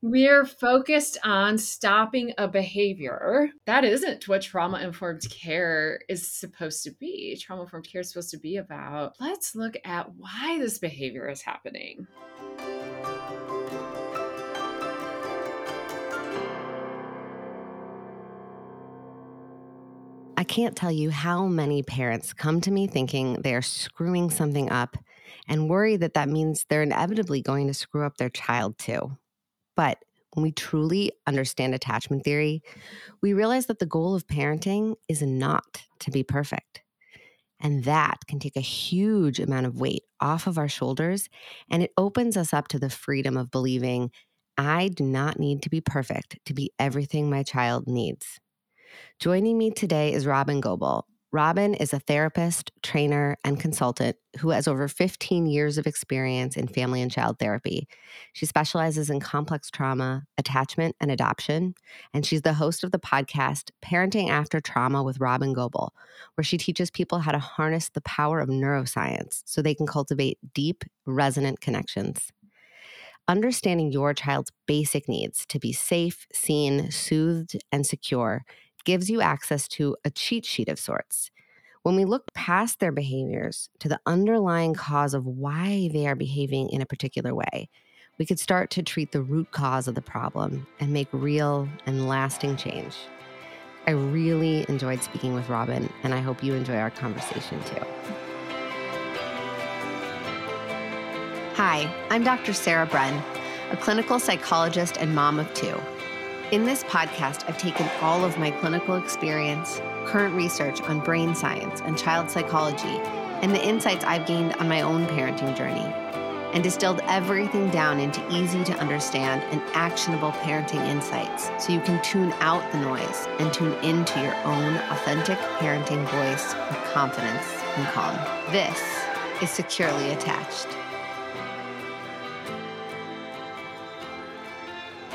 we're focused on stopping a behavior. That isn't what trauma informed care is supposed to be. Trauma informed care is supposed to be about let's look at why this behavior is happening. I can't tell you how many parents come to me thinking they are screwing something up and worry that that means they're inevitably going to screw up their child too. But when we truly understand attachment theory, we realize that the goal of parenting is not to be perfect. And that can take a huge amount of weight off of our shoulders. And it opens us up to the freedom of believing I do not need to be perfect to be everything my child needs. Joining me today is Robyn Gobbel. Robyn is a therapist, trainer, and consultant who has over 15 years of experience in family and child therapy. She specializes in complex trauma, attachment, and adoption. And she's the host of the podcast Parenting After Trauma with Robyn Gobbel, where she teaches people how to harness the power of neuroscience so they can cultivate deep, resonant connections. Understanding your child's basic needs to be safe, seen, soothed, and secure gives you access to a cheat sheet of sorts. When we look past their behaviors to the underlying cause of why they are behaving in a particular way, we could start to treat the root cause of the problem and make real and lasting change. I really enjoyed speaking with Robyn, and I hope you enjoy our conversation too. Hi, I'm Dr. Sarah Bren, a clinical psychologist and mom of two. In this podcast, I've taken all of my clinical experience, current research on brain science and child psychology, and the insights I've gained on my own parenting journey, and distilled everything down into easy to understand and actionable parenting insights so you can tune out the noise and tune into your own authentic parenting voice with confidence and calm. This is Securely Attached.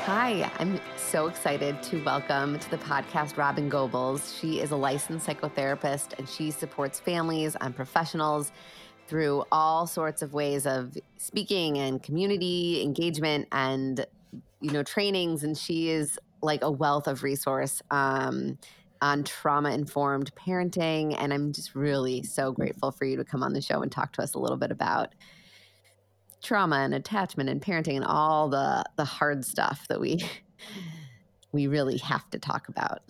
Hi, I'm so excited to welcome to the podcast Robyn Gobbels. She is a licensed psychotherapist and she supports families and professionals through all sorts of ways of speaking and community engagement and you know trainings and she is like a wealth of resource um, on trauma informed parenting and i'm just really so grateful for you to come on the show and talk to us a little bit about trauma and attachment and parenting and all the the hard stuff that we we really have to talk about.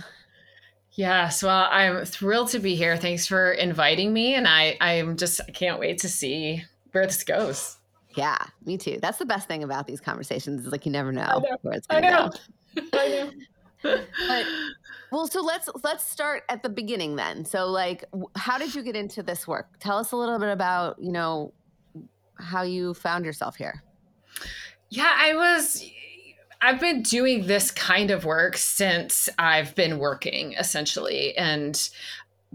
Yes, well, uh, I'm thrilled to be here. Thanks for inviting me, and I I'm just I can't wait to see where this goes. Yeah, me too. That's the best thing about these conversations is like you never know, know. where it's going to go. I know. but well, so let's let's start at the beginning then. So, like, how did you get into this work? Tell us a little bit about you know how you found yourself here. Yeah, I was I've been doing this kind of work since I've been working essentially and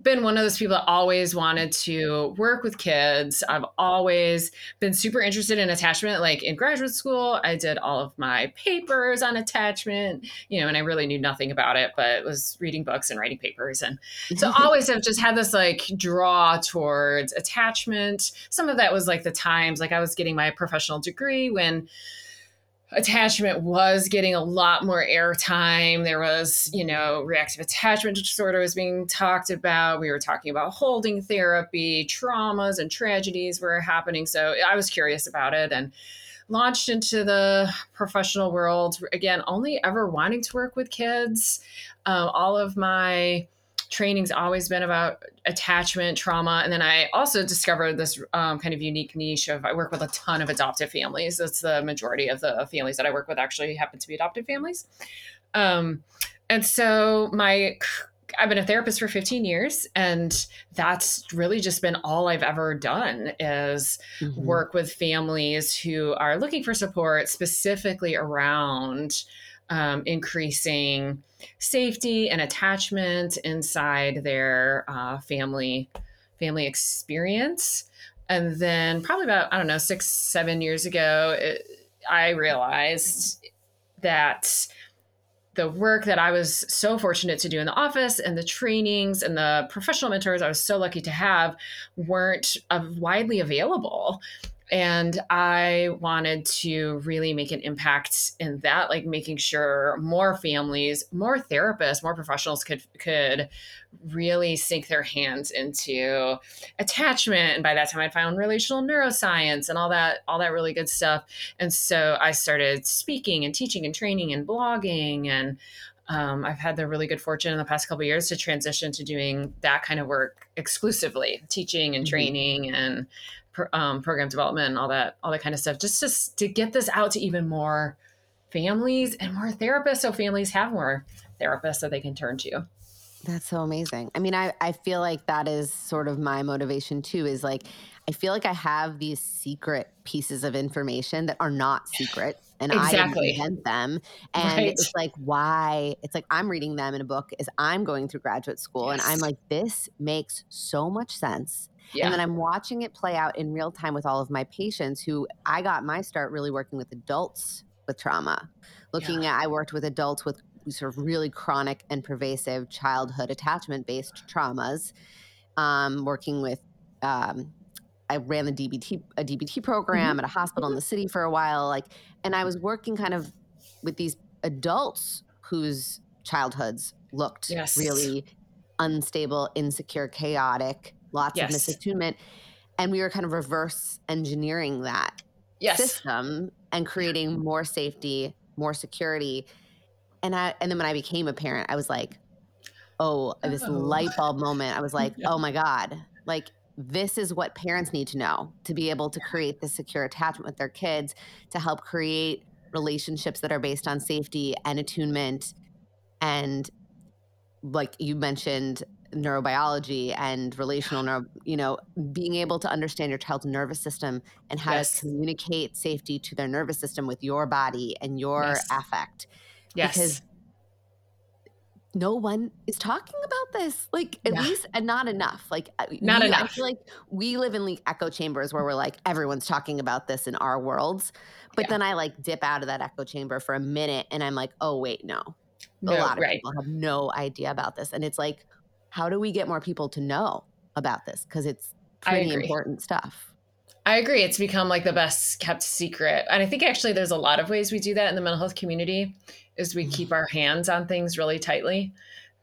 been one of those people that always wanted to work with kids. I've always been super interested in attachment. Like in graduate school, I did all of my papers on attachment, you know, and I really knew nothing about it, but was reading books and writing papers. And so always have just had this like draw towards attachment. Some of that was like the times, like I was getting my professional degree when attachment was getting a lot more airtime. There was, you know, reactive attachment disorder was being talked about. We were talking about holding therapy, traumas and tragedies were happening. So I was curious about it and launched into the professional world. Again, only ever wanting to work with kids. Uh, all of my training's always been about attachment trauma and then i also discovered this um, kind of unique niche of i work with a ton of adoptive families that's the majority of the families that i work with actually happen to be adoptive families um, and so my I've been a therapist for 15 years and that's really just been all I've ever done is mm-hmm. work with families who are looking for support specifically around um, increasing safety and attachment inside their uh, family family experience. And then probably about I don't know six seven years ago, it, I realized that the work that I was so fortunate to do in the office and the trainings and the professional mentors I was so lucky to have weren't uh, widely available and I wanted to really make an impact in that, like making sure more families, more therapists, more professionals could could really sink their hands into attachment. And by that time, I'd found relational neuroscience and all that, all that really good stuff. And so I started speaking and teaching and training and blogging and um, I've had the really good fortune in the past couple years to transition to doing that kind of work exclusively, teaching and mm-hmm. training mm-hmm. and um, program development and all that all that kind of stuff just to, to get this out to even more families and more therapists so families have more therapists that they can turn to that's so amazing i mean i, I feel like that is sort of my motivation too is like i feel like i have these secret pieces of information that are not secret and exactly. I invent them. And right. it's like, why? It's like I'm reading them in a book as I'm going through graduate school. Yes. And I'm like, this makes so much sense. Yeah. And then I'm watching it play out in real time with all of my patients who I got my start really working with adults with trauma. Looking yeah. at, I worked with adults with sort of really chronic and pervasive childhood attachment based traumas, um, working with, um, I ran the DBT, a DBT program mm-hmm. at a hospital in the city for a while. Like, and I was working kind of with these adults whose childhoods looked yes. really unstable, insecure, chaotic, lots yes. of misattunement. And we were kind of reverse engineering that yes. system and creating more safety, more security. And I and then when I became a parent, I was like, oh, this oh. light bulb moment. I was like, yeah. oh my God. Like this is what parents need to know to be able to create this secure attachment with their kids, to help create relationships that are based on safety and attunement and like you mentioned neurobiology and relational neuro, you know, being able to understand your child's nervous system and how yes. to communicate safety to their nervous system with your body and your yes. affect. Yes. Because no one is talking about this like at yeah. least and not enough like not we, enough i feel like we live in like echo chambers where we're like everyone's talking about this in our worlds but yeah. then i like dip out of that echo chamber for a minute and i'm like oh wait no, no a lot of right. people have no idea about this and it's like how do we get more people to know about this? Because it's pretty important stuff. I agree. It's become like the best kept secret. And I think actually there's a lot of ways we do that in the mental health community is we keep our hands on things really tightly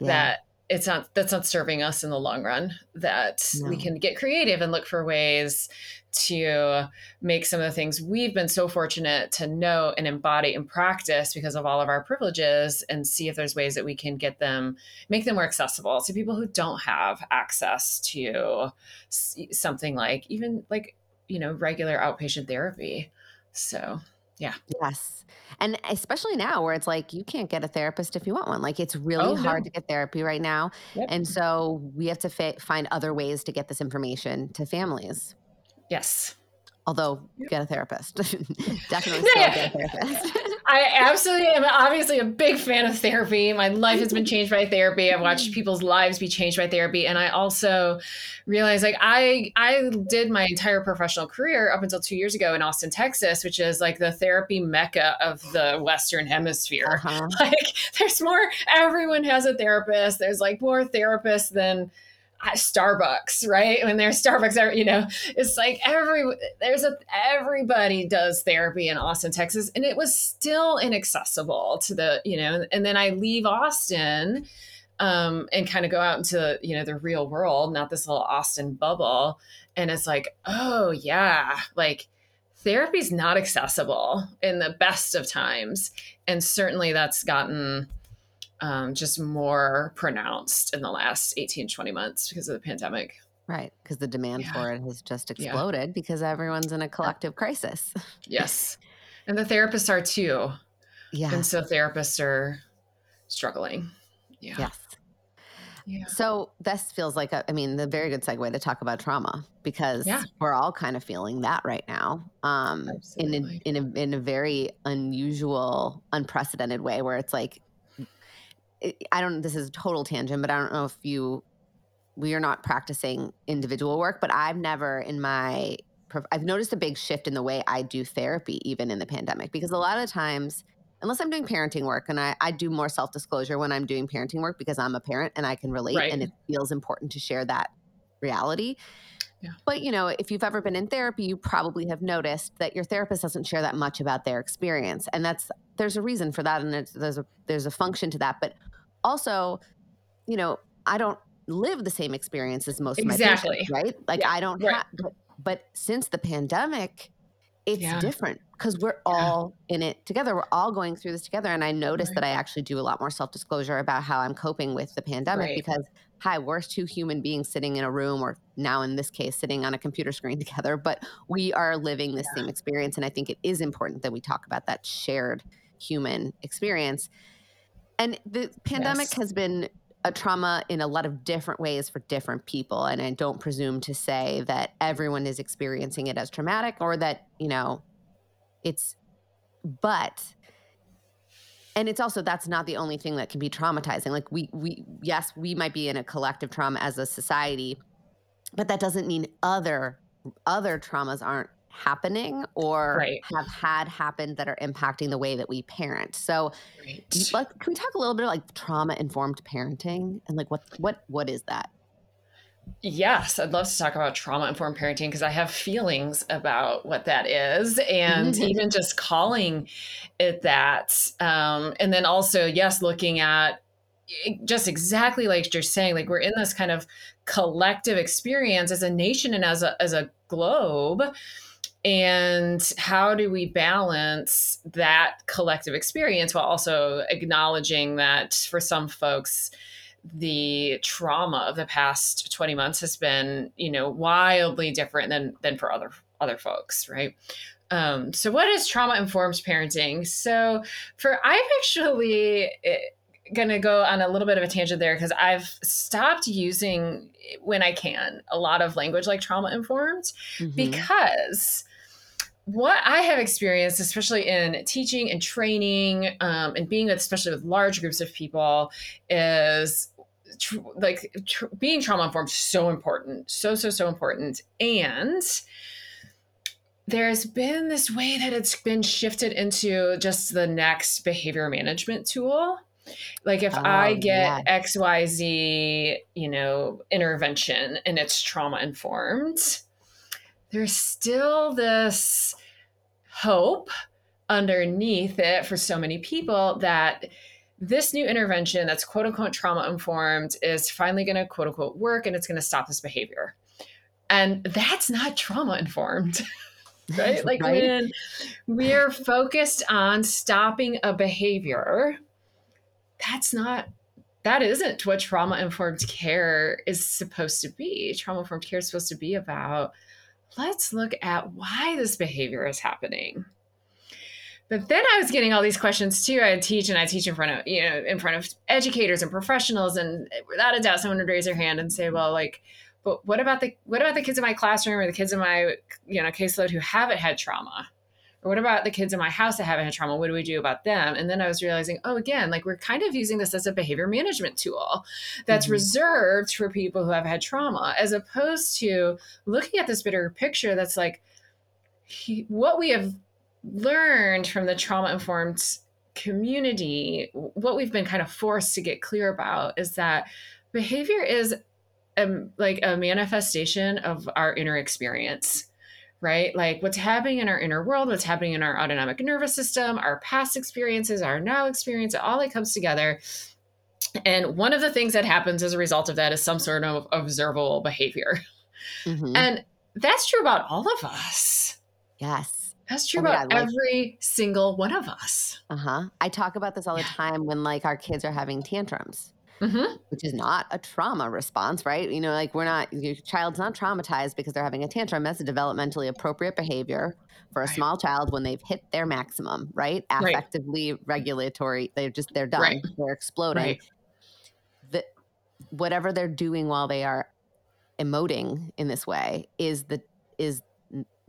yeah. that it's not that's not serving us in the long run that no. we can get creative and look for ways to make some of the things we've been so fortunate to know and embody and practice because of all of our privileges and see if there's ways that we can get them make them more accessible to people who don't have access to something like even like you know regular outpatient therapy so yeah. Yes. And especially now where it's like you can't get a therapist if you want one. Like it's really oh, hard no. to get therapy right now. Yep. And so we have to fa- find other ways to get this information to families. Yes. Although get a therapist. Definitely still get a therapist. I absolutely am obviously a big fan of therapy. My life has been changed by therapy. I've watched people's lives be changed by therapy. And I also realized like I I did my entire professional career up until two years ago in Austin, Texas, which is like the therapy mecca of the Western hemisphere. Uh-huh. Like there's more, everyone has a therapist. There's like more therapists than Starbucks, right? When there's Starbucks, you know, it's like every there's a everybody does therapy in Austin, Texas, and it was still inaccessible to the, you know, and then I leave Austin um and kind of go out into, you know, the real world, not this little Austin bubble, and it's like, oh yeah, like therapy's not accessible in the best of times, and certainly that's gotten um, just more pronounced in the last 18, 20 months because of the pandemic. Right. Because the demand yeah. for it has just exploded yeah. because everyone's in a collective crisis. yes. And the therapists are too. Yeah. And so therapists are struggling. Yeah. Yes. Yeah. So this feels like a, I mean, the very good segue to talk about trauma because yeah. we're all kind of feeling that right now, um, in a, in a in a very unusual, unprecedented way, where it's like I don't, know, this is a total tangent, but I don't know if you, we are not practicing individual work, but I've never in my, I've noticed a big shift in the way I do therapy, even in the pandemic, because a lot of times, unless I'm doing parenting work, and I, I do more self disclosure when I'm doing parenting work because I'm a parent and I can relate right. and it feels important to share that reality. Yeah. But you know, if you've ever been in therapy, you probably have noticed that your therapist doesn't share that much about their experience, and that's there's a reason for that, and there's, there's a there's a function to that. But also, you know, I don't live the same experience as most exactly. of my patients, right? Like yeah. I don't right. have. But, but since the pandemic, it's yeah. different because we're all in it together. We're all going through this together. And I noticed right. that I actually do a lot more self disclosure about how I'm coping with the pandemic right. because, hi, we're two human beings sitting in a room, or now in this case, sitting on a computer screen together, but we are living the yeah. same experience. And I think it is important that we talk about that shared human experience. And the pandemic yes. has been a trauma in a lot of different ways for different people. And I don't presume to say that everyone is experiencing it as traumatic or that, you know, it's, but, and it's also that's not the only thing that can be traumatizing. Like we, we, yes, we might be in a collective trauma as a society, but that doesn't mean other, other traumas aren't happening or right. have had happened that are impacting the way that we parent. So, right. like, can we talk a little bit like trauma informed parenting and like what what what is that? Yes, I'd love to talk about trauma informed parenting because I have feelings about what that is, and even just calling it that. Um, and then also, yes, looking at just exactly like you're saying, like we're in this kind of collective experience as a nation and as a as a globe and how do we balance that collective experience while also acknowledging that for some folks the trauma of the past 20 months has been you know wildly different than than for other other folks right? Um, so what is trauma informed parenting? So for i've actually eh, going to go on a little bit of a tangent there because I've stopped using when I can a lot of language like trauma informed mm-hmm. because what I have experienced, especially in teaching and training, um, and being with, especially with large groups of people, is tr- like tr- being trauma informed so important, so so so important, and there's been this way that it's been shifted into just the next behavior management tool. Like if oh, I um, get yeah. XYZ, you know, intervention and it's trauma informed, there's still this hope underneath it for so many people that this new intervention that's quote unquote trauma informed is finally going to quote unquote work and it's going to stop this behavior. And that's not trauma informed. right? Like right? when we're focused on stopping a behavior, that's not that isn't what trauma informed care is supposed to be. Trauma informed care is supposed to be about let's look at why this behavior is happening. But then I was getting all these questions too. I teach and I teach in front of, you know, in front of educators and professionals. And without a doubt, someone would raise their hand and say, well, like, but what about the what about the kids in my classroom or the kids in my, you know, caseload who haven't had trauma? Or what about the kids in my house that haven't had trauma? What do we do about them? And then I was realizing, oh, again, like we're kind of using this as a behavior management tool that's mm-hmm. reserved for people who have had trauma, as opposed to looking at this bigger picture that's like he, what we have learned from the trauma informed community, what we've been kind of forced to get clear about is that behavior is a, like a manifestation of our inner experience right? Like what's happening in our inner world, what's happening in our autonomic nervous system, our past experiences, our now experience, it all it comes together. And one of the things that happens as a result of that is some sort of observable behavior. Mm-hmm. And that's true about all of us. Yes. That's true oh about God, like, every single one of us. Uh huh. I talk about this all the time when like our kids are having tantrums mm-hmm. which is not a trauma response, right? You know, like we're not, your child's not traumatized because they're having a tantrum. That's a developmentally appropriate behavior for a right. small child when they've hit their maximum, right? Affectively right. regulatory, they're just, they're done, right. they're exploding. The, whatever they're doing while they are emoting in this way is the, is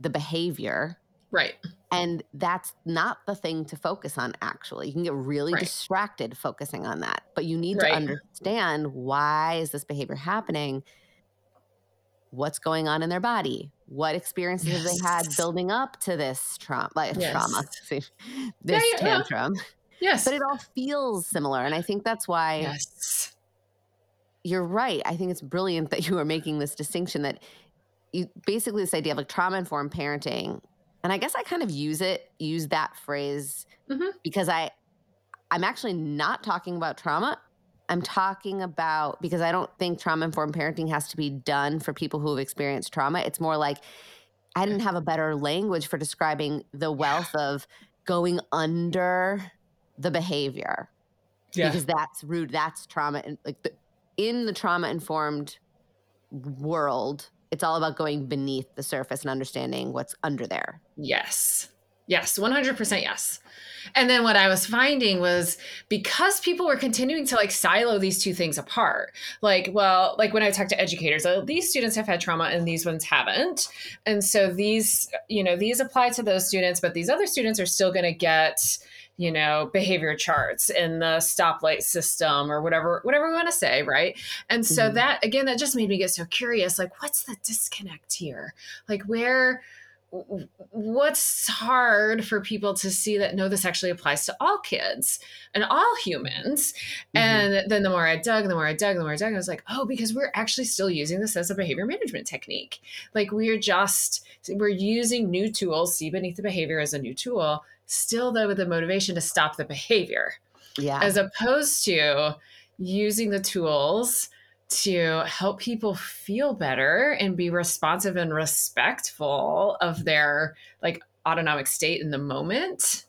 the behavior. Right. And that's not the thing to focus on, actually. You can get really right. distracted focusing on that, but you need right. to understand why is this behavior happening? What's going on in their body? What experiences yes. have they had building up to this trauma? Like yes. trauma, this yeah, yeah, tantrum. Yes, but it all feels similar, and I think that's why. Yes, you're right. I think it's brilliant that you are making this distinction that you basically this idea of like trauma informed parenting. And I guess I kind of use it, use that phrase Mhm. because I I'm actually not talking about trauma. I'm talking about because I don't think trauma informed parenting has to be done for people who have experienced trauma. It's more like I didn't have a better language for describing the wealth of going under the behavior because that's rude. That's trauma. And like the, in the trauma informed world, it's all about going beneath the surface and understanding what's under there. Yes. Yes, 100% yes. And then what I was finding was because people were continuing to like silo these two things apart. Like, well, like when I talk to educators, oh, these students have had trauma and these ones haven't. And so these, you know, these apply to those students, but these other students are still going to get you know behavior charts in the stoplight system or whatever whatever we want to say right and so Mhm. that again that just made me get so curious like what's the disconnect here like where what's hard for people to see that no this actually applies to all kids and all humans Mhm. and then the more i dug the more i dug the more i dug i was like oh because we're actually still using this as a behavior management technique like we're just we're using new tools see beneath the behavior as a new tool still though with the motivation to stop the behavior yeah. as opposed to using the tools to help people feel better and be responsive and respectful of their like autonomic state in the moment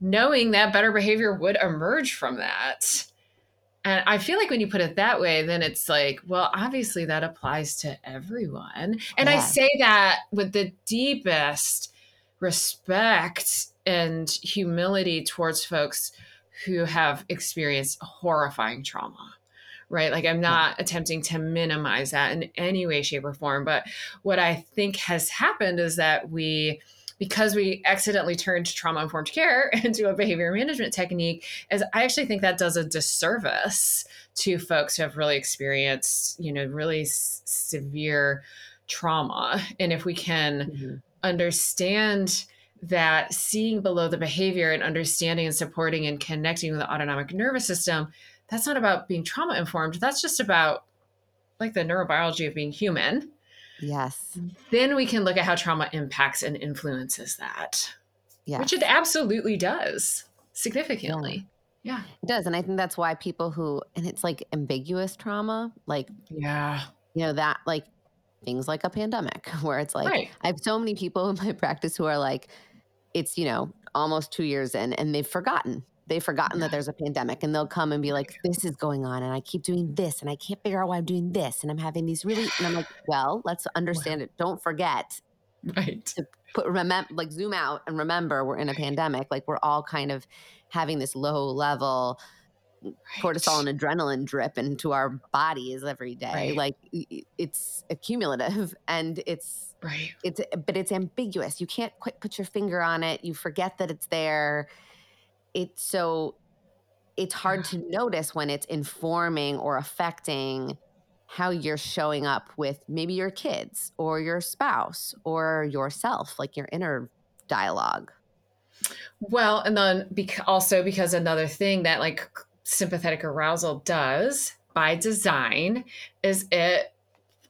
knowing that better behavior would emerge from that. And i feel like when you put it that way then it's like well obviously that applies to everyone. And i say that with the deepest respect and humility towards folks who have experienced horrifying trauma right? Like i'm not attempting to minimize that in any way shape or form but what i think has happened is that we because we accidentally turned trauma informed care into a behavior management technique is i actually think that does a disservice to folks who have really experienced you know really s- severe trauma. And if we can Mhm. Understand that seeing below the behavior and understanding and supporting and connecting with the autonomic nervous system that's not about being trauma informed that's just about like the neurobiology of being human Yes. then we can look at how trauma impacts and influences that Yeah. which it absolutely does significantly yeah It does. And I think that's why people who, and it's like ambiguous trauma, like, yeah you know, that, like things like a pandemic, where it's like, right I have so many people in my practice who are like, it's, you know, almost two years in and they've forgotten. They've forgotten that there's a pandemic and they'll come and be like, this is going on and I keep doing this and I can't figure out why I'm doing this. And I'm having these really, and I'm like, well, let's understand it. Don't forget right to put remember like zoom out and remember we're in a pandemic like we're all kind of having this low level cortisol and adrenaline drip into our bodies every day Right. like it's accumulative and it's right. it's eh, but it's ambiguous. You can't quite put your finger on it. You forget that it's there. It's so it's hard to notice when it's informing or affecting how you're showing up with maybe your kids or your spouse or yourself like your inner dialogue. Well, and then also because another thing that like sympathetic arousal does by design is it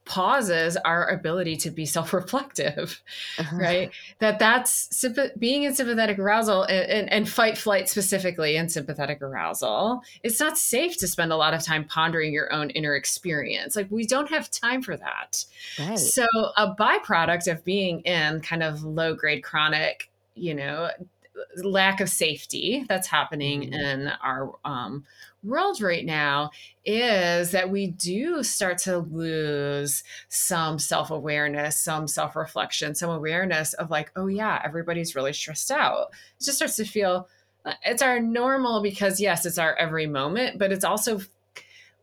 pauses our ability to be self-reflective uh-huh. right? That that's being in sympathetic arousal and, and, and fight flight specifically in sympathetic arousal it's not safe to spend a lot of time pondering your own inner experience. Like we don't have time for that. Right. So a byproduct of being in kind of low grade chronic, you know, lack of safety that's happening Mhm. in our um, world right now is that we do start to lose some self awareness, some self reflection, some awareness of like, oh yeah, everybody's really stressed out. It just starts to feel uh, it's our normal because yes, it's our every moment, but it's also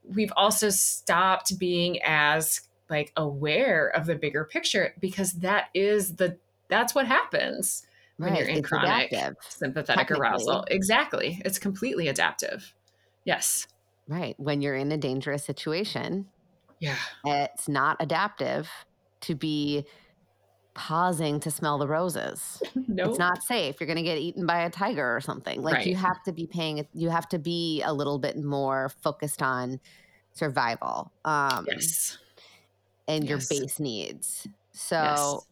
we've also stopped being as like aware of the bigger picture because that is the that's what happens when right you're in it's chronic adaptive. Sympathetic arousal. Exactly it's completely adaptive. Yes. Right when you're in a dangerous situation. Yeah. It's not adaptive to be pausing to smell the roses. No it's not safe. You're going to get eaten by a tiger or something. Like you have to be paying you have to be a little bit more focused on survival um yes. and your base needs. So, Yes.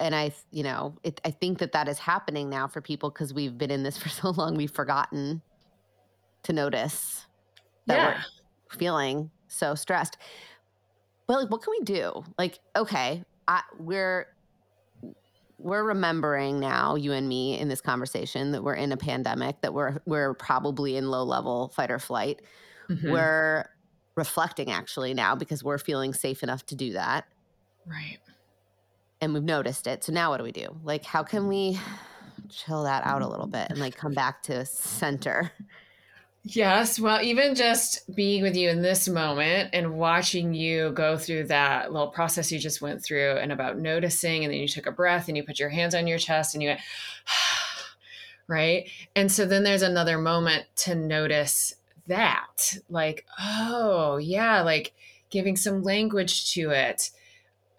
And I, you know, it, I think that that is happening now for people because we've been in this for so long, we've forgotten to notice that Yeah. we're feeling so stressed. But like, what can we do? Like, okay, I, we're we're remembering now, you and me, in this conversation that we're in a pandemic, that we're we're probably in low level fight or flight. Mhm. We're reflecting actually now because we're feeling safe enough to do that right. And we've noticed it. So now what do we do? Like, how can mm. we chill that out a little bit and like come back to center? Yes. Well, even just being with you in this moment and watching you go through that little process you just went through and about noticing, and then you took a breath and you put your hands on your chest and you went, right? And so then there's another moment to notice that, like, oh, yeah, like giving some language to it.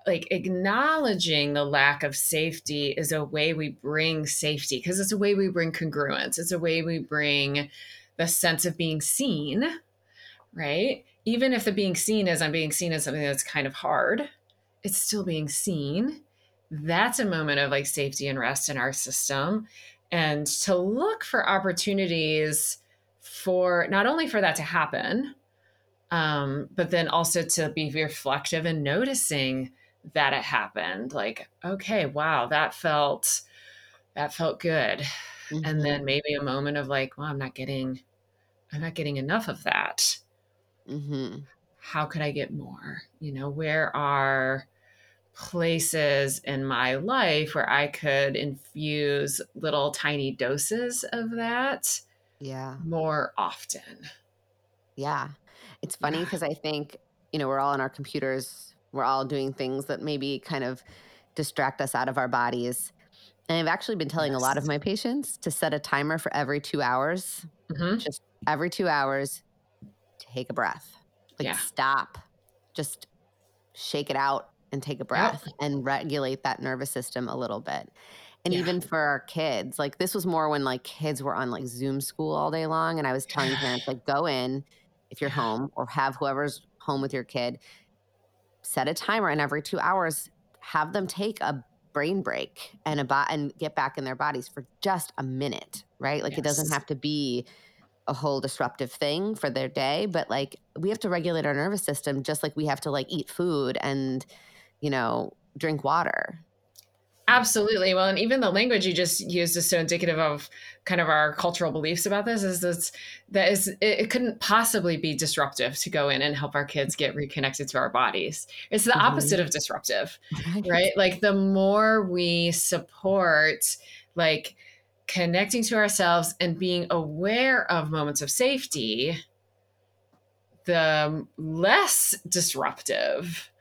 Like acknowledging the lack of safety is a way we bring safety because it's a way we bring congruence. It's a way we bring the sense of being seen, right? Even if the being seen is I'm being seen as something that's kind of hard, it's still being seen. That's a moment of like safety and rest in our system. And to look for opportunities for not only for that to happen, um, but then also to be reflective and noticing that it happened. Like, okay, wow, that felt that felt good Mm-hmm. and then maybe a moment of like well i'm not getting i'm not getting enough of that mm-hmm. how could i get more you know where are places in my life where i could infuse little tiny doses of that yeah, more often yeah. It's funny Yeah. because I think you know we're all on our computers. We're all doing things that maybe kind of distract us out of our bodies. And I've actually been telling a lot of my patients to set a timer for every two hours. Mhm. Just every two hours, take a breath. Like Yeah. stop, just shake it out and take a breath and regulate that nervous system a little bit. And Yeah. even for our kids, like this was more when like kids were on like Zoom school all day long. And I was telling parents, like, go in if you're home or have whoever's home with your kid, set a timer and every two hours, have them take a brain break and a bo- and get back in their bodies for just a minute, right? Like it doesn't have to be a whole disruptive thing for their day, but like we have to regulate our nervous system just like we have to like eat food and you know, drink water. Absolutely. Well, and even the language you just used is so indicative of kind of our cultural beliefs about this is that that is it, it couldn't possibly be disruptive to go in and help our kids get reconnected to our bodies. It's the Mhm. opposite of disruptive, right? Like the more we support like connecting to ourselves and being aware of moments of safety, the less disruptive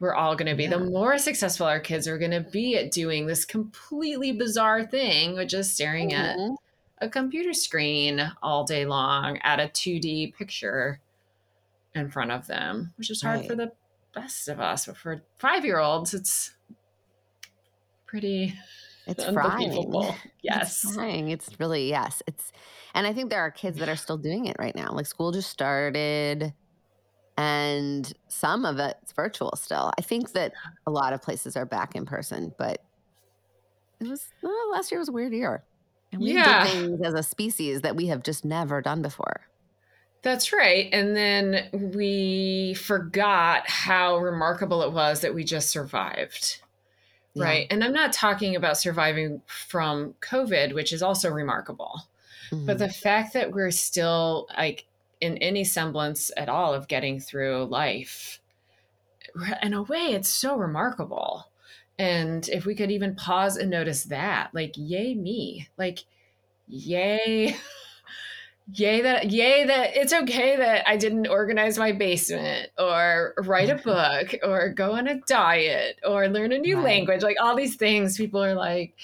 we're all going to be. The more successful our kids are going to be at doing this completely bizarre thing, which is staring at Mhm. a computer screen all day long at a 2D picture in front of them, which is hard for the best of us. But for five year olds, it's pretty It's frying. Yes. It's frying. It's really yes. It's and I think there are kids that are still doing it right now. Like school just started and some of it's virtual still. I think that a lot of places are back in person, but it was last year was a weird year. And we Yeah. did things as a species that we have just never done before. That's right. And then we forgot how remarkable it was that we just survived. Yeah. Right. And I'm not talking about surviving from COVID, which is also remarkable, but Mhm. the fact that we're still like in any semblance at all of getting through life, in a way, it's so remarkable. And if we could even pause and notice that, like, yay me, like, yay. Yay that yay that it's okay that I didn't organize my basement or write a book or go on a diet or learn a new Right. language. Like all these things people are like,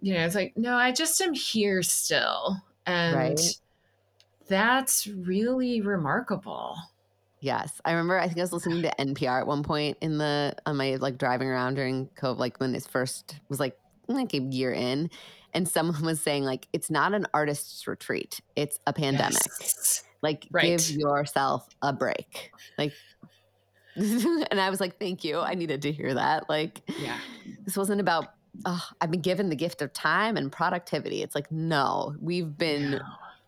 you know, it's like, no, I just am here still. And Right. That's really remarkable. Yes, I remember. I think I was listening to NPR at one point in the on my like driving around during COVID, like when it first was like like a year in, and someone was saying like it's not an artist's retreat; it's a pandemic. Yes. Like, Right. give yourself a break. Like, and I was like, thank you. I needed to hear that. Like, yeah. this wasn't about, oh, I've been given the gift of time and productivity. It's like, no, we've been no.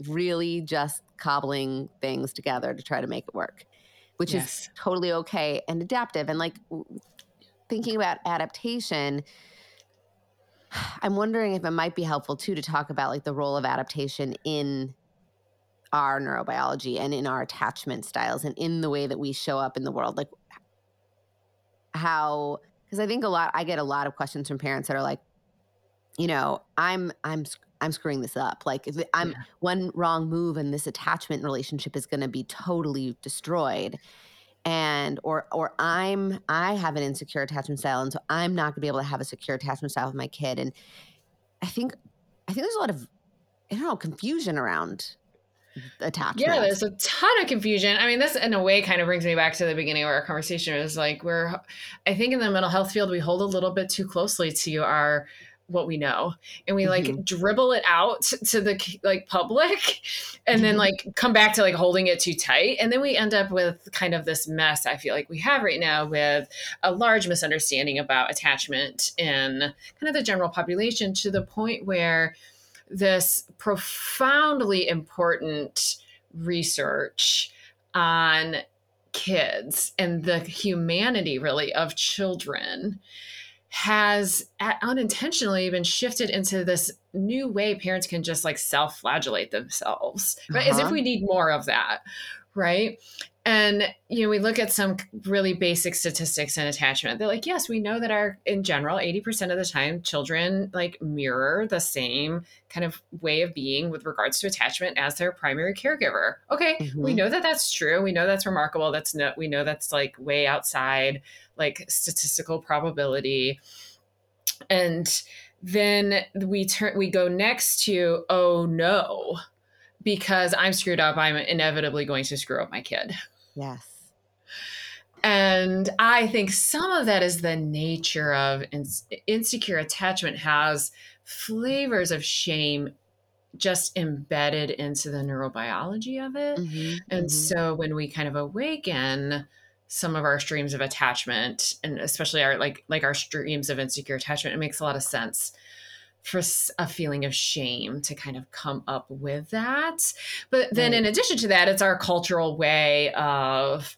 Really just cobbling things together to try to make it work, which yes. is totally okay and adaptive. And like thinking about adaptation, I'm wondering if it might be helpful too to talk about like the role of adaptation in our neurobiology and in our attachment styles and in the way that we show up in the world like how because i think a lot i get a lot of questions from parents that are like you know i'm i'm i'm screwing this up like if i'm yeah. one wrong move and this attachment relationship is going to be totally destroyed and or or i'm i have an insecure attachment style and so i'm not going to be able to have a secure attachment style with my kid and i think i think there's a lot of i don't know confusion around attachment. Yeah, there's a ton of confusion. I mean, this in a way kind of brings me back to the beginning of our conversation. Is like we're, I think in the mental health field, we hold a little bit too closely to our what we know and we like mm-hmm. dribble it out to the like public and then mm-hmm. like come back to like holding it too tight and then we end up with kind of this mess i feel like we have right now with a large misunderstanding about attachment in kind of the general population to the point where this profoundly important research on kids and the humanity really of children has unintentionally been shifted into this new way parents can just like self-flagellate themselves right uh-huh. as if uh-huh. we need more of that right and you know we look at some really basic statistics and attachment. They're like yes we know that our in general 80% of the time children like mirror the same kind of way of being with regards to attachment as their primary caregiver. Okay mm-hmm. we know that that's true. We know that's remarkable. That's no we know that's like way outside like statistical probability. And then we turn we go next to oh no because I'm screwed up, I'm inevitably going to screw up my kid. Yes. And I think some of that is the nature of insecure attachment has flavors of shame just embedded into the neurobiology of it. Mm-hmm, and mm-hmm. so when we kind of awaken some of our streams of attachment and especially our like like our streams of insecure attachment, it makes a lot of sense for a feeling of shame to kind of come up with that. But then, right. in addition to that, it's our cultural way of,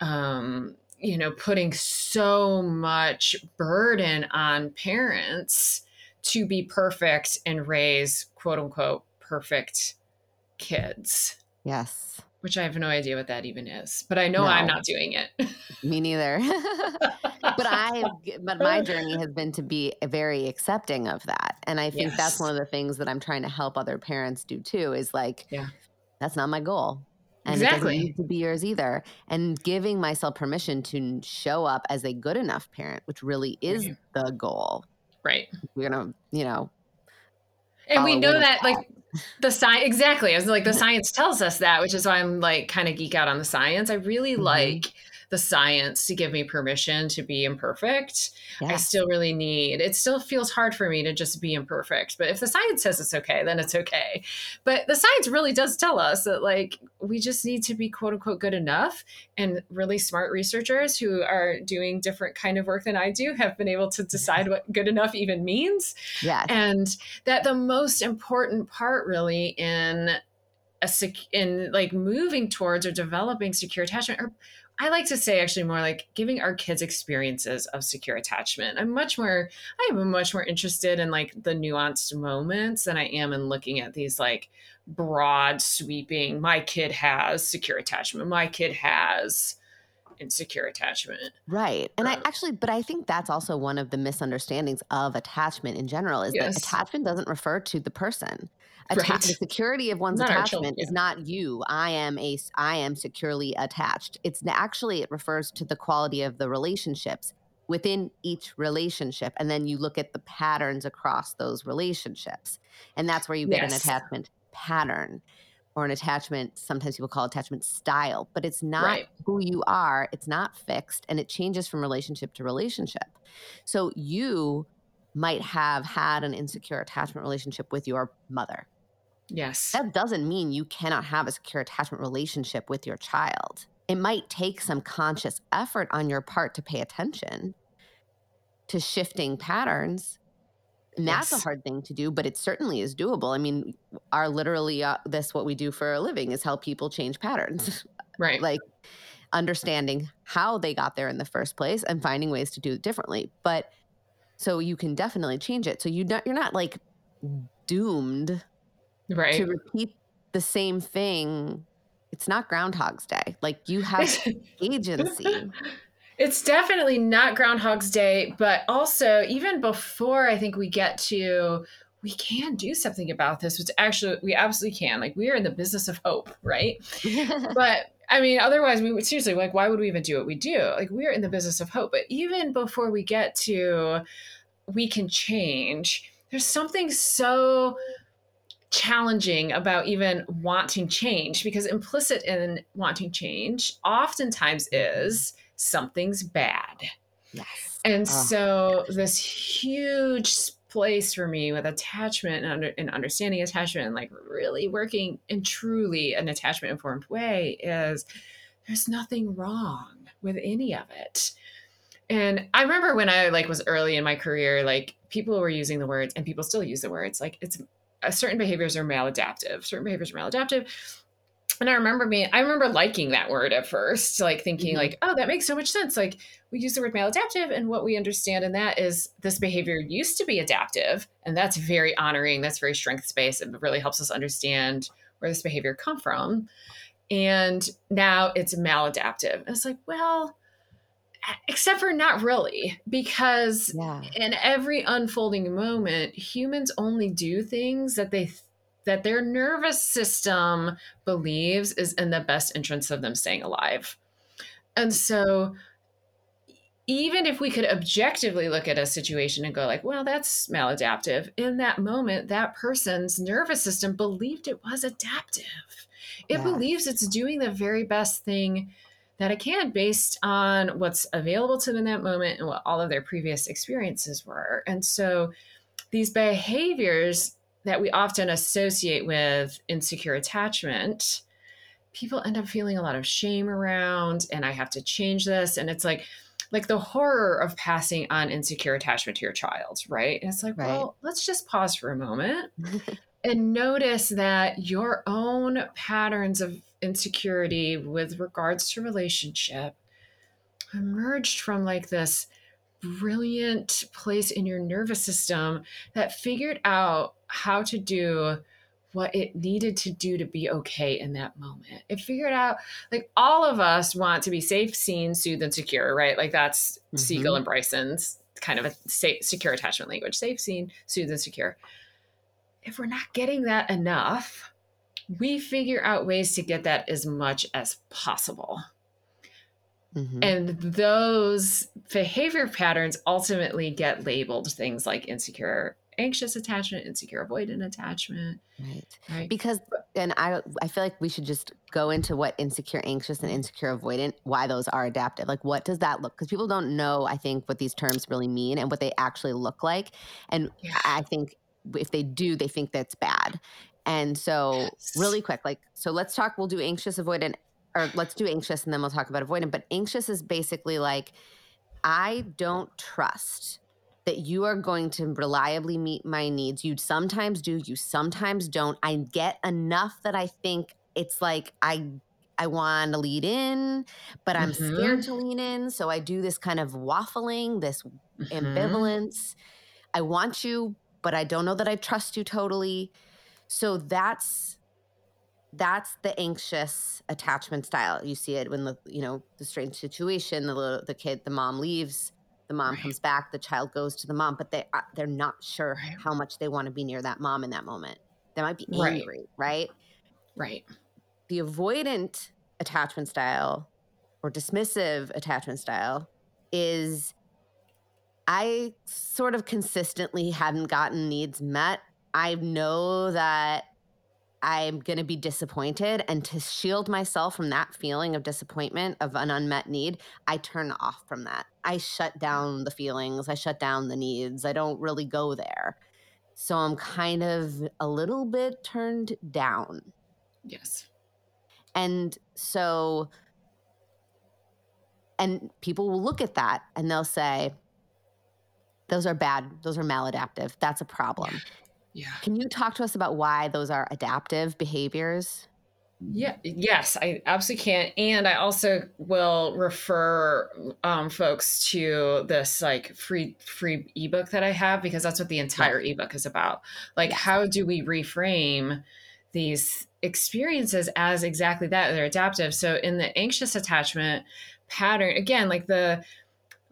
um, you know, putting so much burden on parents to be perfect and raise quote unquote perfect kids. Yes which I have no idea what that even is, but I know no. I'm not doing it. Me neither. but I, but my journey has been to be very accepting of that, and I think yes. that's one of the things that I'm trying to help other parents do too. Is like, yeah, that's not my goal, and exactly. it doesn't need to be yours either. And giving myself permission to show up as a good enough parent, which really is right. the goal. Right. We're gonna, you know, and we know that like the science exactly. I was like the science tells us that, which is why I'm like kind of geek out on the science. I really mm-hmm. like the science to give me permission to be imperfect. I still really need. It still feels hard for me to just be imperfect, but if the science says it's okay, then it's okay. But the science really does tell us that like we just need to be quote unquote good enough and really smart researchers who are doing different kind of work than I do have been able to decide what good enough even means. Yeah. And that the most important part really in a sec- in like moving towards or developing secure attachment or I like to say actually more like giving our kids experiences of secure attachment. I'm much more I am much more interested in like the nuanced moments than I am in looking at these like broad sweeping my kid has secure attachment. My kid has insecure attachment. Right. And um, I actually, but I think that's also one of the misunderstandings of attachment in general is yes. that attachment doesn't refer to the person. Atta- right. The security of one's not attachment is not you. I am a. I am securely attached. It's actually it refers to the quality of the relationships within each relationship, and then you look at the patterns across those relationships, and that's where you get yes. an attachment pattern or an attachment. Sometimes people call attachment style, but it's not right. who you are. It's not fixed, and it changes from relationship to relationship. So you might have had an insecure attachment relationship with your mother Yes. That doesn't mean you cannot have a secure attachment relationship with your child. it might take some conscious effort on your part to pay attention to shifting patterns. And that's yes. a hard thing to do, but it certainly is doable. I mean, our literally uh, this what we do for a living is help people change patterns. Right. like understanding how they got there in the first place and finding ways to do it differently. But so you can definitely change it. So you not you're not like doomed right. to repeat the same thing. It's not Groundhog's Day. Like you have agency. It's definitely not Groundhog's Day, but also even before I think we get to we can do something about this, which actually we absolutely can. Like we are in the business of hope, right? but I mean, otherwise we would seriously like why would we even do what we do? Like we are in the business of hope. But even before we get to we can change, there's something so challenging about even wanting change because implicit in wanting change oftentimes is something's bad. Yes. And oh. so this huge place for me with attachment and, under, and understanding attachment and like really working in truly an attachment informed way is there's nothing wrong with any of it. And I remember when I like was early in my career, like people were using the words and people still use the words like it's uh, certain behaviors are maladaptive, certain behaviors are maladaptive. And I remember me, I remember liking that word at first, like thinking mm-hmm. like, oh, that makes so much sense. Like we use the word maladaptive, and what we understand in that is this behavior used to be adaptive, and that's very honoring. That's very strength based. It really helps us understand where this behavior come from. And now it's maladaptive. And it's like, well, except for not really because yeah. in every unfolding moment humans only do things that they that their nervous system believes is in the best interest of them staying alive and so even if we could objectively look at a situation and go like well that's maladaptive in that moment that person's nervous system believed it was adaptive it yeah. believes it's doing the very best thing that it can based on what's available to them in that moment and what all of their previous experiences were. And so these behaviors that we often associate with insecure attachment, people end up feeling a lot of shame around and I have to change this and it's like like the horror of passing on insecure attachment to your child, right? And it's like, right. well, let's just pause for a moment and notice that your own patterns of insecurity with regards to relationship emerged from like this brilliant place in your nervous system that figured out how to do what it needed to do to be okay in that moment. It figured out like all of us want to be safe, seen, soothed, and secure, right? Like that's mm-hmm. Siegel and Bryson's kind of a safe, secure attachment language safe, seen, soothed, and secure. If we're not getting that enough, we figure out ways to get that as much as possible. Mm-hmm. And those behavior patterns ultimately get labeled things like insecure anxious attachment, insecure avoidant attachment. Right. right. Because and I I feel like we should just go into what insecure anxious and insecure avoidant why those are adaptive. Like what does that look? Cuz people don't know I think what these terms really mean and what they actually look like. And yeah. I think if they do, they think that's bad. And so, yes. really quick, like, so let's talk. We'll do anxious, avoidant, or let's do anxious and then we'll talk about avoidant. But anxious is basically like, I don't trust that you are going to reliably meet my needs. You sometimes do, you sometimes don't. I get enough that I think it's like I I want to lead in, but I'm mm-hmm. scared to lean in. So I do this kind of waffling, this mm-hmm. ambivalence. I want you, but I don't know that I trust you totally. So that's that's the anxious attachment style. You see it when the you know the strange situation, the little, the kid, the mom leaves, the mom right. comes back, the child goes to the mom, but they uh, they're not sure right. how much they want to be near that mom in that moment. They might be angry, right? Right. right. The avoidant attachment style or dismissive attachment style is I sort of consistently hadn't gotten needs met I know that I'm going to be disappointed. And to shield myself from that feeling of disappointment, of an unmet need, I turn off from that. I shut down the feelings, I shut down the needs. I don't really go there. So I'm kind of a little bit turned down. Yes. And so and people will look at that and they'll say, those are bad, those are maladaptive. That's a problem. Yeah. Can you talk to us about why those are adaptive behaviors? Yeah, yes, I absolutely can. And I also will refer um, folks to this like free free ebook that I have because that's what the entire yeah. ebook is about. Like, yes. how do we reframe these experiences as exactly that? They're adaptive. So in the anxious attachment pattern, again, like the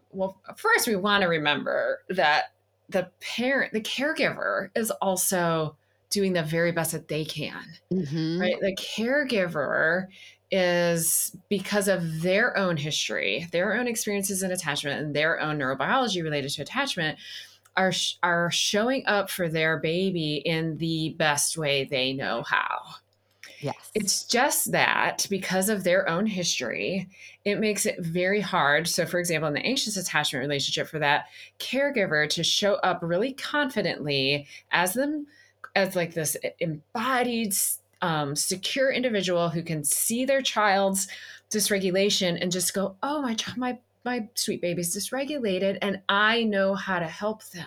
well, first we want to remember that the parent, the caregiver is also doing the very best that they can. Mm-hmm. Right? The caregiver is because of their own history, their own experiences in attachment, and their own neurobiology related to attachment. Are, are showing up for their baby in the best way they know how. Yes. It's just that because of their own history, it makes it very hard. So, for example, in the anxious attachment relationship, for that caregiver to show up really confidently as them as like this embodied um, secure individual who can see their child's dysregulation and just go oh my my my sweet baby's dysregulated and i know how to help them.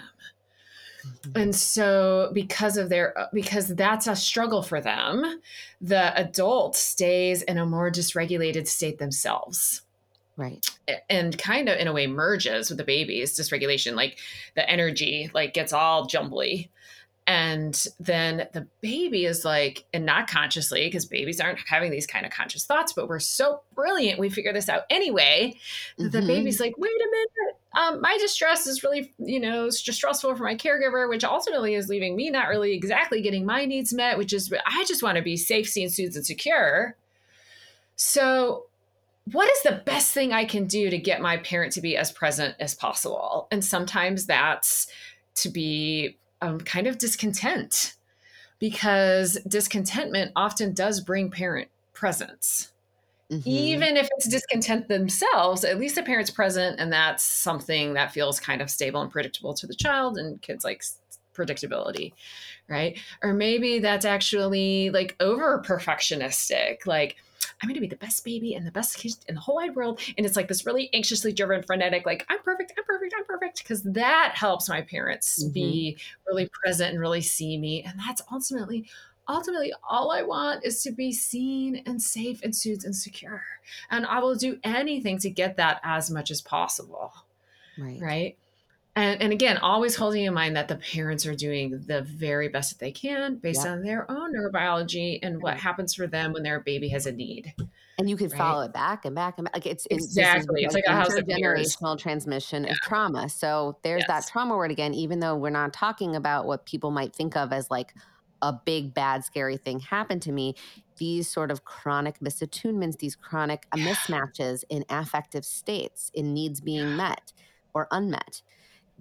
And so because of their because that's a struggle for them the adult stays in a more dysregulated state themselves. Right. And kind of in a way merges with the baby's dysregulation like the energy like gets all jumbly. And then the baby is like and not consciously because babies aren't having these kind of conscious thoughts but we're so brilliant we figure this out anyway mm-hmm. the baby's like wait a minute um, my distress is really you know stressful for my caregiver which ultimately is leaving me not really exactly getting my needs met which is i just want to be safe seen soothed and secure so what is the best thing i can do to get my parent to be as present as possible and sometimes that's to be um, kind of discontent because discontentment often does bring parent presence. Mm-hmm. Even if it's discontent themselves, at least the parent's present, and that's something that feels kind of stable and predictable to the child, and kids like predictability, right? Or maybe that's actually like over perfectionistic, like I'm going to be the best baby and the best kid in the whole wide world. And it's like this really anxiously driven, frenetic, like, I'm perfect, I'm perfect, I'm perfect. Because that helps my parents mm-hmm. be really present and really see me. And that's ultimately, ultimately, all I want is to be seen and safe and soothed and secure. And I will do anything to get that as much as possible. Right. Right and, and again always holding in mind that the parents are doing the very best that they can based on their own neurobiology and what happens for them when their baby has a need and you can right? follow it back and back and back like it's exactly it's, like, like a house of generational transmission yeah. of trauma so there's yes. that trauma word again even though we're not talking about what people might think of as like a big bad scary thing happened to me these sort of chronic misattunements these chronic yeah. mismatches in affective states in needs being yeah. met or unmet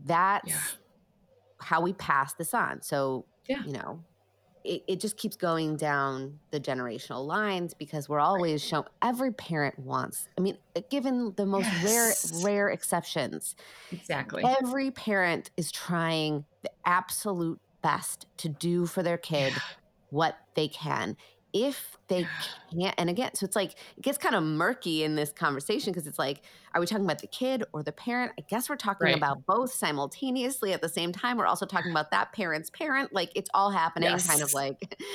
that's yeah. how we pass this on. So, you know, it, it just keeps going down the generational lines because we're always shown every parent wants i mean uh, given the most yes. rare rare exceptions exactly every parent is trying the absolute best to do for their kid what they can if they can't and again so it's like it gets kind of murky in this conversation because it's like are we talking about the kid or the parent i guess we're talking right. about both simultaneously at the same time we're also talking about that parent's parent like it's all happening yes. kind of like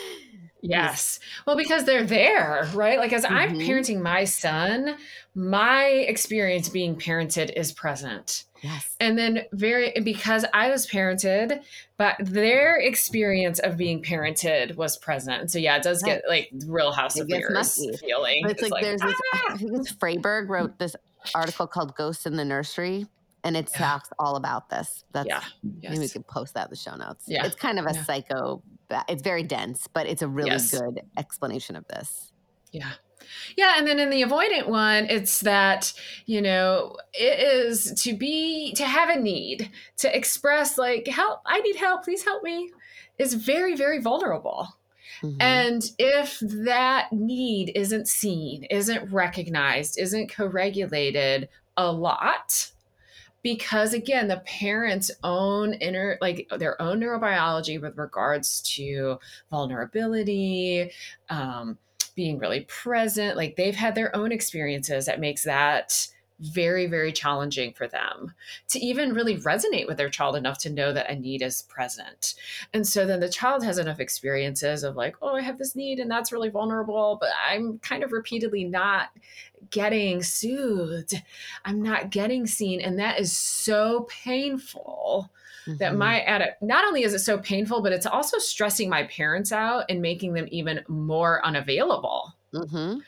Yes. Well, because they're there, right? Like as mm-hmm. I'm parenting my son, my experience being parented is present. Yes. And then very because I was parented, but their experience of being parented was present. So yeah, it does get like real House it of Mirrors feeling. But it's, it's like, like, there's ah! this I think it's Fraiberg wrote this article called Ghosts in the Nursery. And it talks all about this. That's yeah. Yes. maybe we could post that in the show notes. Yeah. It's kind of a yeah. psycho it's very dense, but it's a really yes. good explanation of this. Yeah. Yeah, and then in the avoidant one, it's that, you know, it is to be to have a need, to express like help, I need help, please help me is very very vulnerable. Mm-hmm. And if that need isn't seen, isn't recognized, isn't co-regulated a lot, because again the parents own inner like their own neurobiology with regards to vulnerability um, being really present like they've had their own experiences that makes that very, very challenging for them to even really resonate with their child enough to know that a need is present. And so then the child has enough experiences of like, oh, I have this need and that's really vulnerable, but I'm kind of repeatedly not getting soothed. I'm not getting seen. And that is so painful. Mm-hmm. That my at not only is it so painful, but it's also stressing my parents out and making them even more unavailable. Mm-hmm.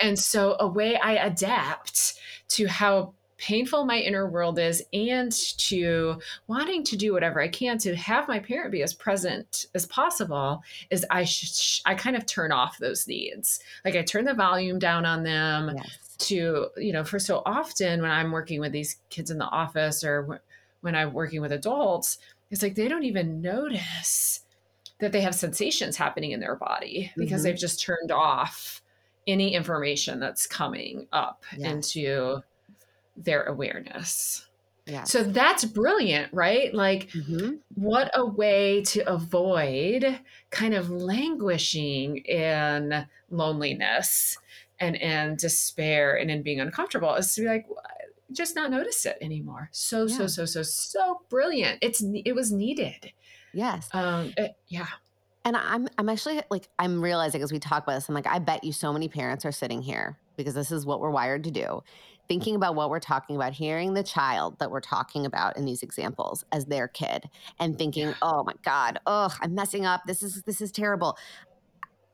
And so, a way I adapt to how painful my inner world is and to wanting to do whatever I can to have my parent be as present as possible is I should I kind of turn off those needs. Like I turn the volume down on them yes. to, you know, for so often when I'm working with these kids in the office or when I'm working with adults, it's like they don't even notice that they have sensations happening in their body because mm-hmm. they've just turned off any information that's coming up yes. into their awareness. Yeah. So that's brilliant, right? Like, mm-hmm. what a way to avoid kind of languishing in loneliness and in despair and in being uncomfortable is to be like, just not notice it anymore. So, yeah. so, so, so, so brilliant. It's, it was needed. Yes. Um, it, yeah. And I'm I'm actually like I'm realizing as we talk about this, I'm like, I bet you so many parents are sitting here because this is what we're wired to do. Thinking about what we're talking about, hearing the child that we're talking about in these examples as their kid, and thinking, "Oh my God, oh, I'm messing up. This is this is terrible."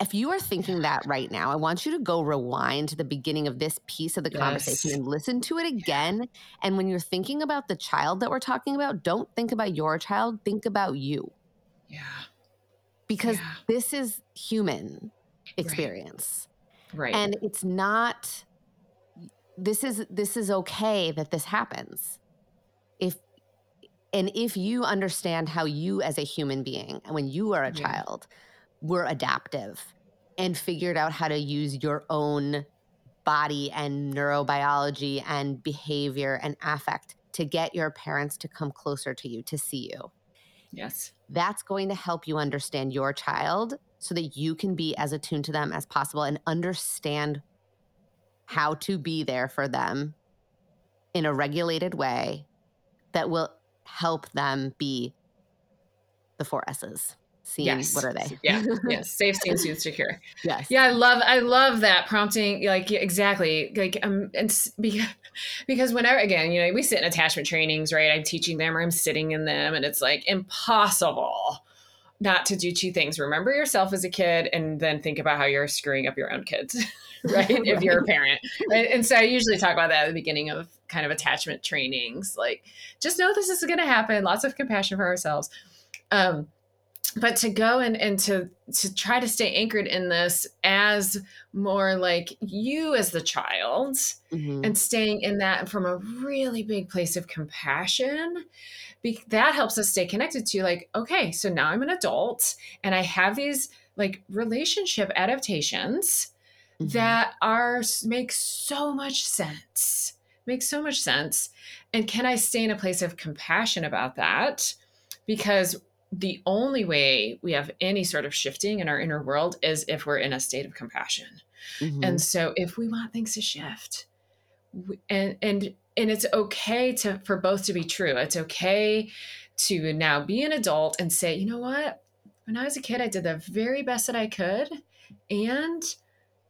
If you are thinking that right now, I want you to go rewind to the beginning of this piece of the yes. conversation and listen to it again. And when you're thinking about the child that we're talking about, don't think about your child, think about you. Yeah because yeah. this is human experience. Right. right. And it's not this is this is okay that this happens. If and if you understand how you as a human being and when you are a yeah. child were adaptive and figured out how to use your own body and neurobiology and behavior and affect to get your parents to come closer to you to see you Yes. That's going to help you understand your child so that you can be as attuned to them as possible and understand how to be there for them in a regulated way that will help them be the four S's seen yes. what are they yeah yes safe seen soothe secure yes yeah i love i love that prompting like exactly like um and because because whenever again you know we sit in attachment trainings right i'm teaching them or i'm sitting in them and it's like impossible not to do two things remember yourself as a kid and then think about how you're screwing up your own kids right? right if you're a parent right? and so i usually talk about that at the beginning of kind of attachment trainings like just know this is going to happen lots of compassion for ourselves um but to go and, and to to try to stay anchored in this as more like you as the child mm-hmm. and staying in that from a really big place of compassion be, that helps us stay connected to like okay so now i'm an adult and i have these like relationship adaptations mm-hmm. that are make so much sense make so much sense and can i stay in a place of compassion about that because the only way we have any sort of shifting in our inner world is if we're in a state of compassion. Mm-hmm. And so if we want things to shift, we, and and and it's okay to for both to be true. It's okay to now be an adult and say, you know what? When I was a kid, I did the very best that I could, and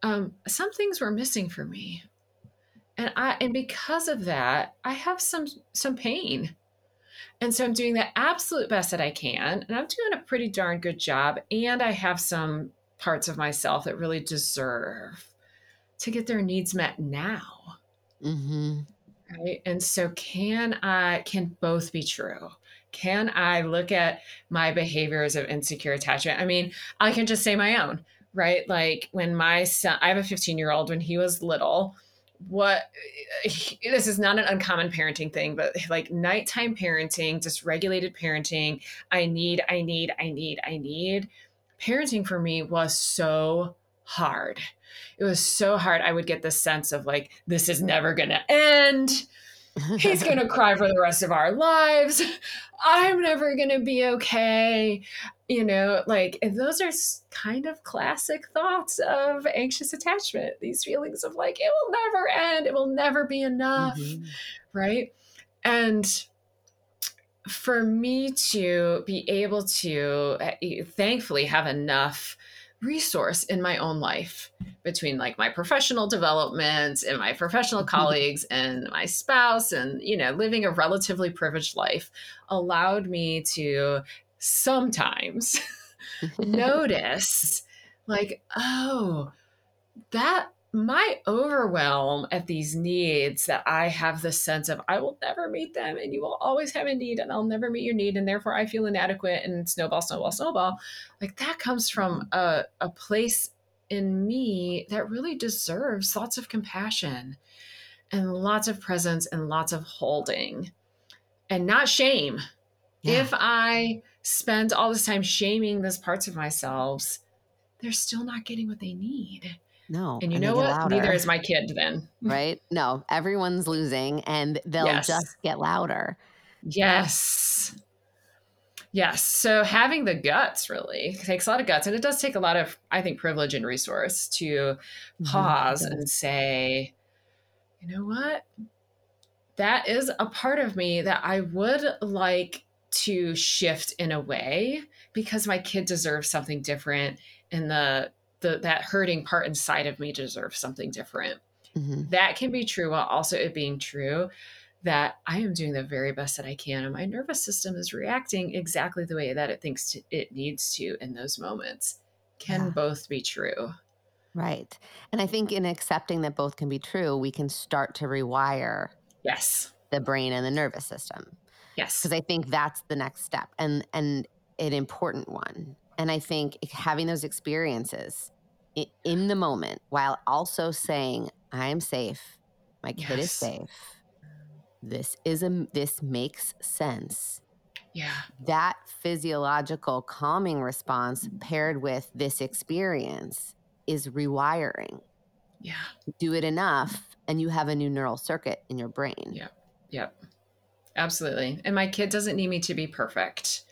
um, some things were missing for me, and I and because of that, I have some some pain and so I'm doing the absolute best that I can. And I'm doing a pretty darn good job. And I have some parts of myself that really deserve to get their needs met now. Mm-hmm. Right. And so can I, can both be true? Can I look at my behaviors of insecure attachment? I mean, I can just say my own, right? Like when my son, I have a 15 year old, when he was little, what this is not an uncommon parenting thing, but like nighttime parenting, dysregulated parenting, I need, I need, I need, I need. Parenting for me was so hard. It was so hard. I would get the sense of like, this is never going to end. He's going to cry for the rest of our lives. I'm never going to be okay. You know like those are kind of classic thoughts of anxious attachment these feelings of like it will never end it will never be enough mm-hmm. right and for me to be able to eh, thankfully have enough resource in my own life between like my professional development and my professional mm-hmm. colleagues and my spouse and you know living a relatively privileged life allowed me to sometimes notice like oh that my overwhelm at these needs that I have the sense of I will never meet them and you will always have a need and I'll never meet your need and therefore I feel inadequate and snowball, snowball, snowball. Like that comes from a, a place in me that really deserves lots of compassion and lots of presence and lots of holding and not shame. Yeah. If I spend all this time shaming those parts of myself, they're still not getting what they need. No. And you know what? Louder. Neither is my kid then. Right? No, everyone's losing and they'll yes. just get louder. Yes. Yes. So having the guts really takes a lot of guts. And it does take a lot of, I think, privilege and resource to mm-hmm. pause and say, you know what? That is a part of me that I would like to shift in a way because my kid deserves something different and the the that hurting part inside of me deserves something different. Mm-hmm. That can be true while also it being true that I am doing the very best that I can and my nervous system is reacting exactly the way that it thinks to, it needs to in those moments. Can yeah. both be true. Right. And I think in accepting that both can be true, we can start to rewire yes the brain and the nervous system. Yes. Because I think that's the next step and and an important one. And I think having those experiences in the moment while also saying, I am safe, my kid yes. is safe. This is a this makes sense. Yeah. That physiological calming response paired with this experience is rewiring. Yeah. Do it enough and you have a new neural circuit in your brain. Yep. Yep. Absolutely. And my kid doesn't need me to be perfect.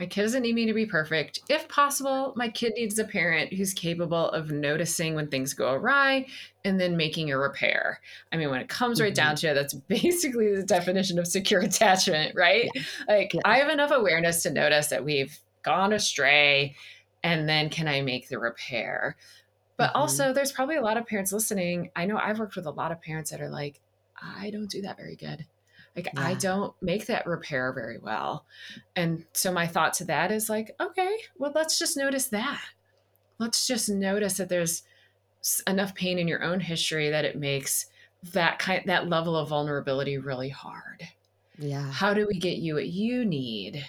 My kid doesn't need me to be perfect. If possible, my kid needs a parent who's capable of noticing when things go awry and then making a repair. I mean, when it comes right mm-hmm. down to it, that's basically the definition of secure attachment, right? Yeah. Like, yeah. I have enough awareness to notice that we've gone astray, and then can I make the repair? But mm-hmm. also, there's probably a lot of parents listening. I know I've worked with a lot of parents that are like, I don't do that very good. Like yeah. I don't make that repair very well. And so my thought to that is like, okay, well let's just notice that. Let's just notice that there's enough pain in your own history that it makes that kind that level of vulnerability really hard. Yeah. How do we get you what you need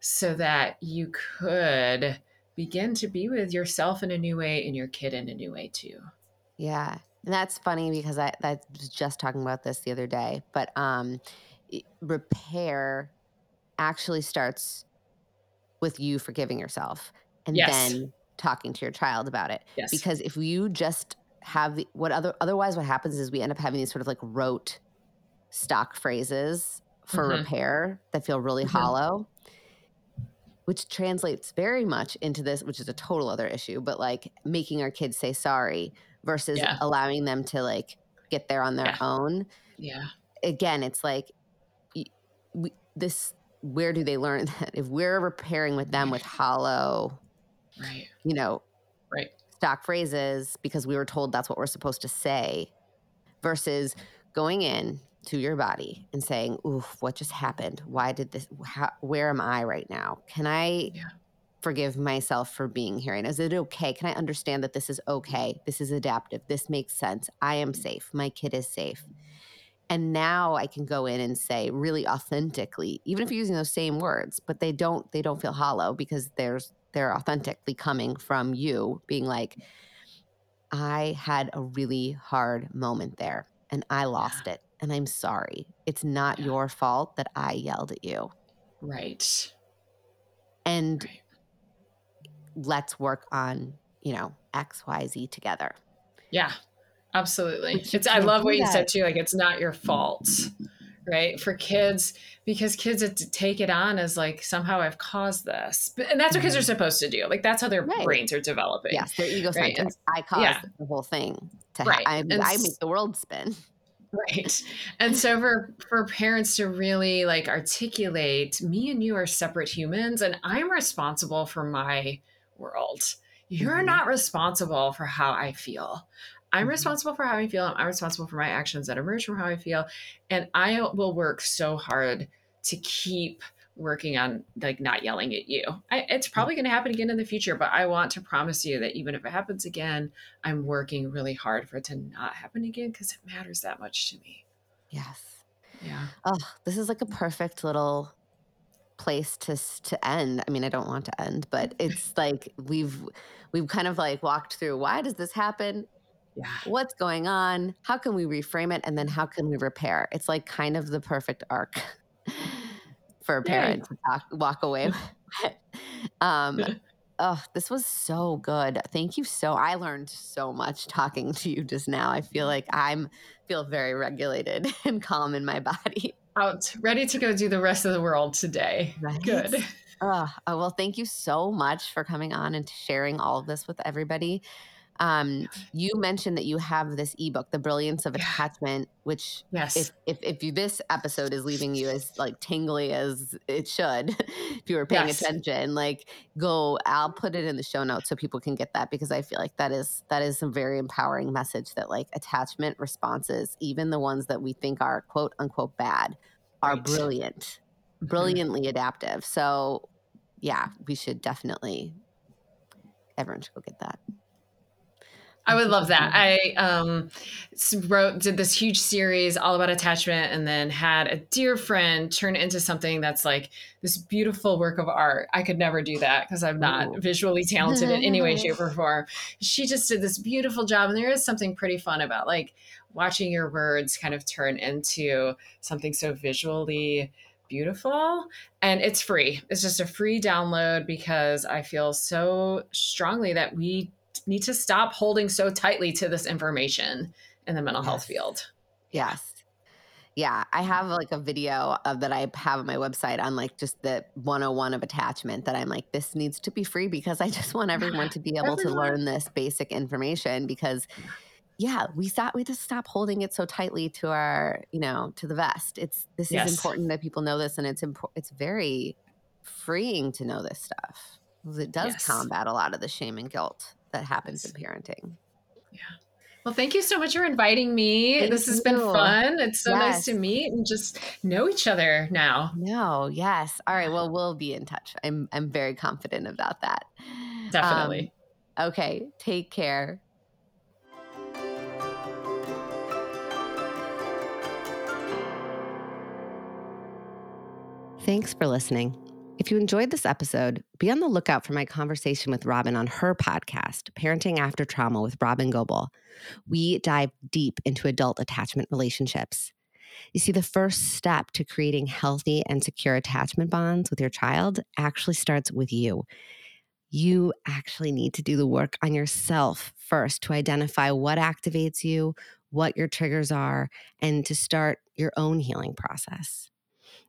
so that you could begin to be with yourself in a new way and your kid in a new way too? Yeah. And that's funny because I, I was just talking about this the other day. But um, repair actually starts with you forgiving yourself and yes. then talking to your child about it. Yes. Because if you just have the what other otherwise what happens is we end up having these sort of like rote stock phrases for mm-hmm. repair that feel really mm-hmm. hollow which translates very much into this which is a total other issue but like making our kids say sorry versus yeah. allowing them to like get there on their yeah. own. Yeah. Again, it's like we, this where do they learn that if we're repairing with them with hollow right you know right stock phrases because we were told that's what we're supposed to say versus going in to your body and saying oof what just happened why did this how, where am i right now can i yeah forgive myself for being here? And is it okay? Can I understand that this is okay? This is adaptive. This makes sense. I am safe. My kid is safe. And now I can go in and say really authentically, even if you're using those same words, but they don't they don't feel hollow because there's they're authentically coming from you being like, I had a really hard moment there and I lost yeah. it and I'm sorry. It's not yeah. your fault that I yelled at you. Right. And right let's work on, you know, XYZ together. Yeah, absolutely. It's I love what you that. said too. Like it's not your fault. right for kids because kids take it on as like somehow i've caused this and that's what kids are mm-hmm. supposed to do like that's how their right. brains are developing yes their ego right? i caused yeah. the whole thing to right. Ha- I, I make the world spin right and so for for parents to really like articulate me and you are separate humans and i'm responsible for my world you're mm-hmm. not responsible for how i feel i'm mm-hmm. responsible for how i feel i'm responsible for my actions that emerge from how i feel and i will work so hard to keep working on like not yelling at you. I, it's probably going to happen again in the future, but I want to promise you that even if it happens again, I'm working really hard for it to not happen again because it matters that much to me. Yes. Yeah. Oh, this is like a perfect little place to to end. I mean, I don't want to end, but it's like we've we've kind of like walked through why does this happen? Yeah. What's going on? How can we reframe it and then how can we repair? It's like kind of the perfect arc for a parent to talk, walk away with. um, oh, this was so good. Thank you so. I learned so much talking to you just now. I feel like I'm feel very regulated and calm in my body. Out, ready to go do the rest of the world today. Right? Good. Oh, oh, well, thank you so much for coming on and sharing all of this with everybody. Um, you mentioned that you have this ebook, The Brilliance of Attachment, which yes. if, if, if you, this episode is leaving you as like tingly as it should, if you were paying yes. attention, like go, I'll put it in the show notes so people can get that because I feel like that is, that is a very empowering message that like attachment responses, even the ones that we think are quote unquote bad are right. brilliant, mm-hmm. brilliantly mm-hmm. adaptive. So yeah, we should definitely, everyone should go get that. I would love that. I um, wrote did this huge series all about attachment, and then had a dear friend turn it into something that's like this beautiful work of art. I could never do that because I'm not Ooh. visually talented in any way, shape, or form. She just did this beautiful job, and there is something pretty fun about like watching your words kind of turn into something so visually beautiful and it's free it's just a free download because i feel so strongly that we need to stop holding so tightly to this information in the mental yes. health field. Yes. Yeah, I have like a video of that I have on my website on like just the 101 of attachment that I'm like this needs to be free because I just want everyone to be able everyone. to learn this basic information because yeah, we stop we just stop holding it so tightly to our, you know, to the vest. It's this yes. is important that people know this and it's important it's very freeing to know this stuff. It does yes. combat a lot of the shame and guilt that happens in parenting. Yeah. Well, thank you so much for inviting me. Thank this has you. been fun. It's so yes. nice to meet and just know each other now. No, yes. All right. Well, we'll be in touch. I'm I'm very confident about that. Definitely. Um, okay. Take care. Thanks for listening. If you enjoyed this episode, be on the lookout for my conversation with Robyn on her podcast, Parenting After Trauma with Robyn Gobbel. We dive deep into adult attachment relationships. You see, the first step to creating healthy and secure attachment bonds with your child actually starts with you. You actually need to do the work on yourself first to identify what activates you, what your triggers are, and to start your own healing process.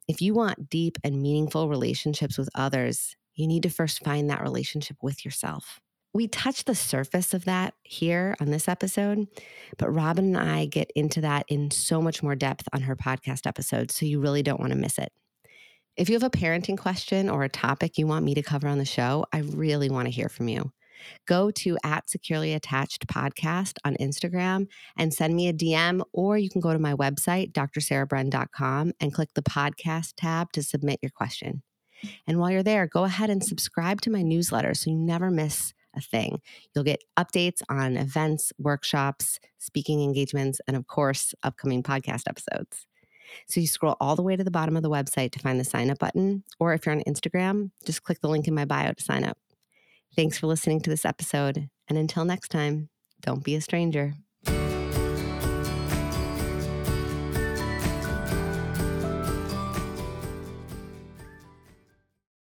If you want deep and meaningful relationships with others, you need to first find that relationship with yourself. We touch the surface of that here on this episode, but Robyn and I get into that in so much more depth on her podcast episode, so you really don't want to miss it. If you have a parenting question or a topic you want me to cover on the show, I really want to hear from you go to at securely attached podcast on Instagram and send me a DM, or you can go to my website, drsarahbren.com, and click the podcast tab to submit your question. And while you're there, go ahead and subscribe to my newsletter so you never miss a thing. You'll get updates on events, workshops, speaking engagements, and of course, upcoming podcast episodes. So you scroll all the way to the bottom of the website to find the sign up button, or if you're on Instagram, just click the link in my bio to sign up. Thanks for listening to this episode. And until next time, don't be a stranger.